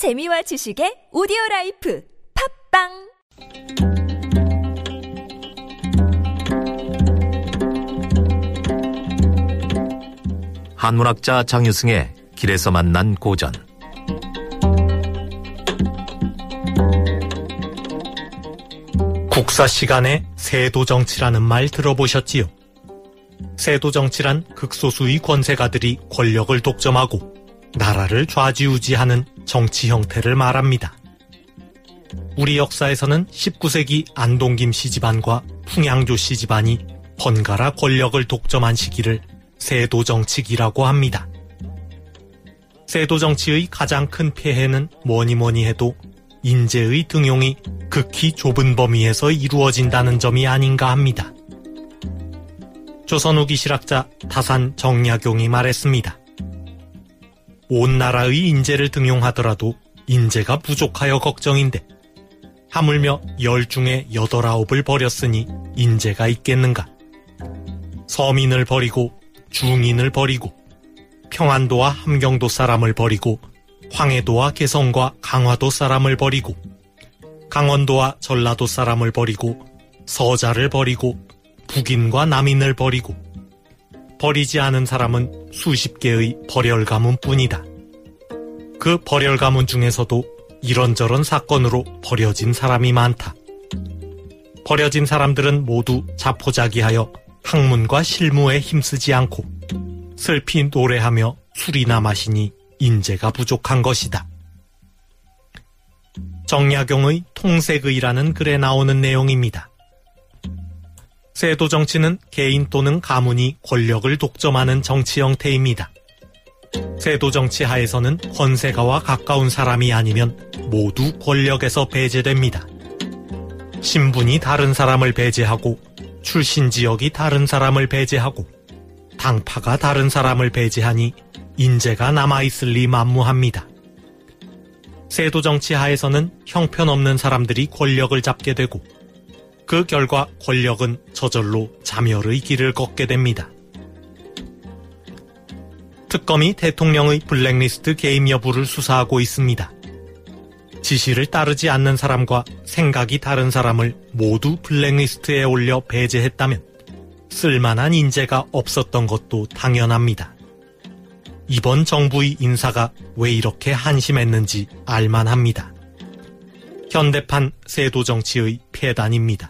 재미와 지식의 오디오 라이프 팟빵 한문학자 장유승의 길에서 만난 고전 국사 시간에 세도 정치라는 말 들어보셨지요? 세도 정치란 극소수의 권세가들이 권력을 독점하고 나라를 좌지우지하는 정치 형태를 말합니다. 우리 역사에서는 19세기 안동김 씨 집안과 풍양조 씨 집안이 번갈아 권력을 독점한 시기를 세도 정치기라고 합니다. 세도 정치의 가장 큰 폐해는 뭐니 뭐니 해도 인재의 등용이 극히 좁은 범위에서 이루어진다는 점이 아닌가 합니다. 조선 후기 실학자 다산 정약용이 말했습니다. 온 나라의 인재를 등용하더라도 인재가 부족하여 걱정인데 하물며 열 중에 여덟 아홉을 버렸으니 인재가 있겠는가? 서민을 버리고 중인을 버리고 평안도와 함경도 사람을 버리고 황해도와 개성과 강화도 사람을 버리고 강원도와 전라도 사람을 버리고 서자를 버리고 북인과 남인을 버리고 버리지 않은 사람은 수십 개의 벌열 가문 뿐이다. 그 벌열 가문 중에서도 이런저런 사건으로 버려진 사람이 많다. 버려진 사람들은 모두 자포자기하여 학문과 실무에 힘쓰지 않고 슬피 노래하며 술이나 마시니 인재가 부족한 것이다. 정약용의 통색의라는 글에 나오는 내용입니다. 세도 정치는 개인 또는 가문이 권력을 독점하는 정치 형태입니다. 세도 정치 하에서는 권세가와 가까운 사람이 아니면 모두 권력에서 배제됩니다. 신분이 다른 사람을 배제하고 출신 지역이 다른 사람을 배제하고 당파가 다른 사람을 배제하니 인재가 남아있을 리 만무합니다. 세도 정치 하에서는 형편없는 사람들이 권력을 잡게 되고 그 결과 권력은 저절로 자멸의 길을 걷게 됩니다. 특검이 대통령의 블랙리스트 개임 여부를 수사하고 있습니다. 지시를 따르지 않는 사람과 생각이 다른 사람을 모두 블랙리스트에 올려 배제했다면 쓸만한 인재가 없었던 것도 당연합니다. 이번 정부의 인사가 왜 이렇게 한심했는지 알만합니다. 현대판 세도 정치의 폐단입니다.